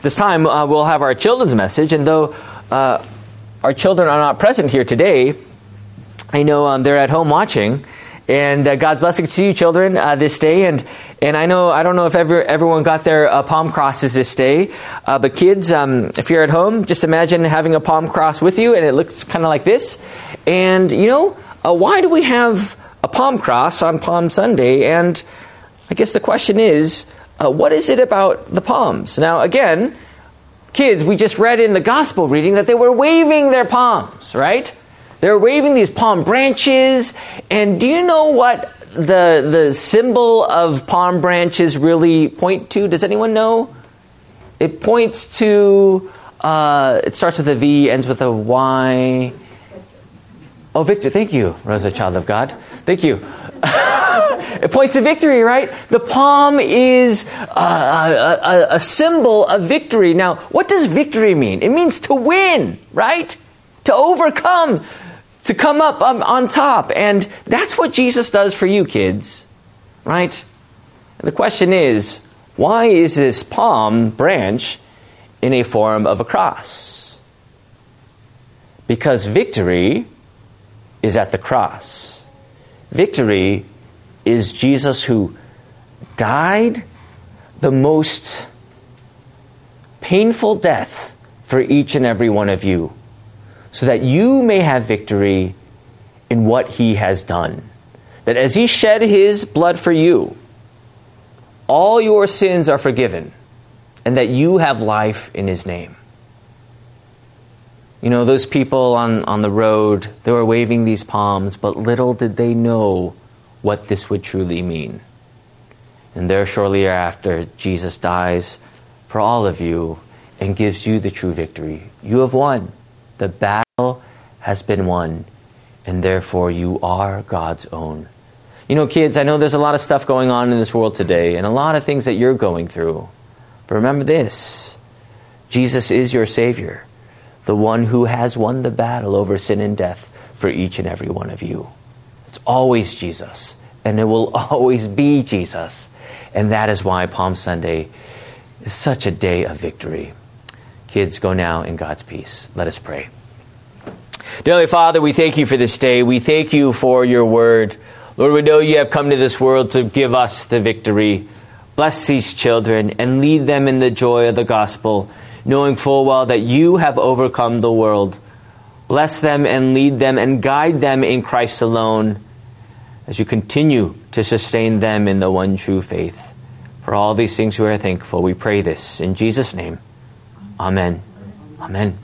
This time uh, we'll have our children's message, and though uh, our children are not present here today, I know um, they're at home watching. And uh, God's blessing to you, children, uh, this day. And and I know I don't know if ever, everyone got their uh, palm crosses this day, uh, but kids, um, if you're at home, just imagine having a palm cross with you, and it looks kind of like this. And you know, why do we have a palm cross on Palm Sunday? And I guess the question is uh, what is it about the palms? Now, again, kids, we just read in the gospel reading that they were waving their palms, right? They were waving these palm branches. And do you know what the, the symbol of palm branches really point to? Does anyone know? It points to, uh, it starts with a V, ends with a Y. Oh, Victor, thank you, Rosa, child of God. Thank you. It points to victory, right? The palm is uh, a, a, a, symbol of victory. Now, what does victory mean? It means to win, right? To overcome, to come up on, on top. And that's what Jesus does for you, kids, right? And the question is why is this palm branch in a form of a cross? Because victory is at the cross. Victory is Jesus who died the most painful death for each and every one of you, so that you may have victory in what he has done. That as he shed his blood for you, all your sins are forgiven, and that you have life in his name. You know, those people on, on the road, they were waving these palms, but little did they know what this would truly mean. And there, shortly after, Jesus dies for all of you and gives you the true victory. You have won. The battle has been won, and therefore you are God's own. You know, kids, I know there's a lot of stuff going on in this world today, and a lot of things that you're going through. But remember this Jesus is your Savior the one who has won the battle over sin and death for each and every one of you. It's always Jesus, and it will always be Jesus. And that is why Palm Sunday is such a day of victory. Kids, go now in God's peace. Let us pray. Dearly Father, we thank you for this day. We thank you for your word. Lord, we know you have come to this world to give us the victory. Bless these children and lead them in the joy of the gospel knowing full well that you have overcome the world. Bless them and lead them and guide them in Christ alone as you continue to sustain them in the one true faith. For all these things we are thankful. We pray this in Jesus' name. Amen. Amen.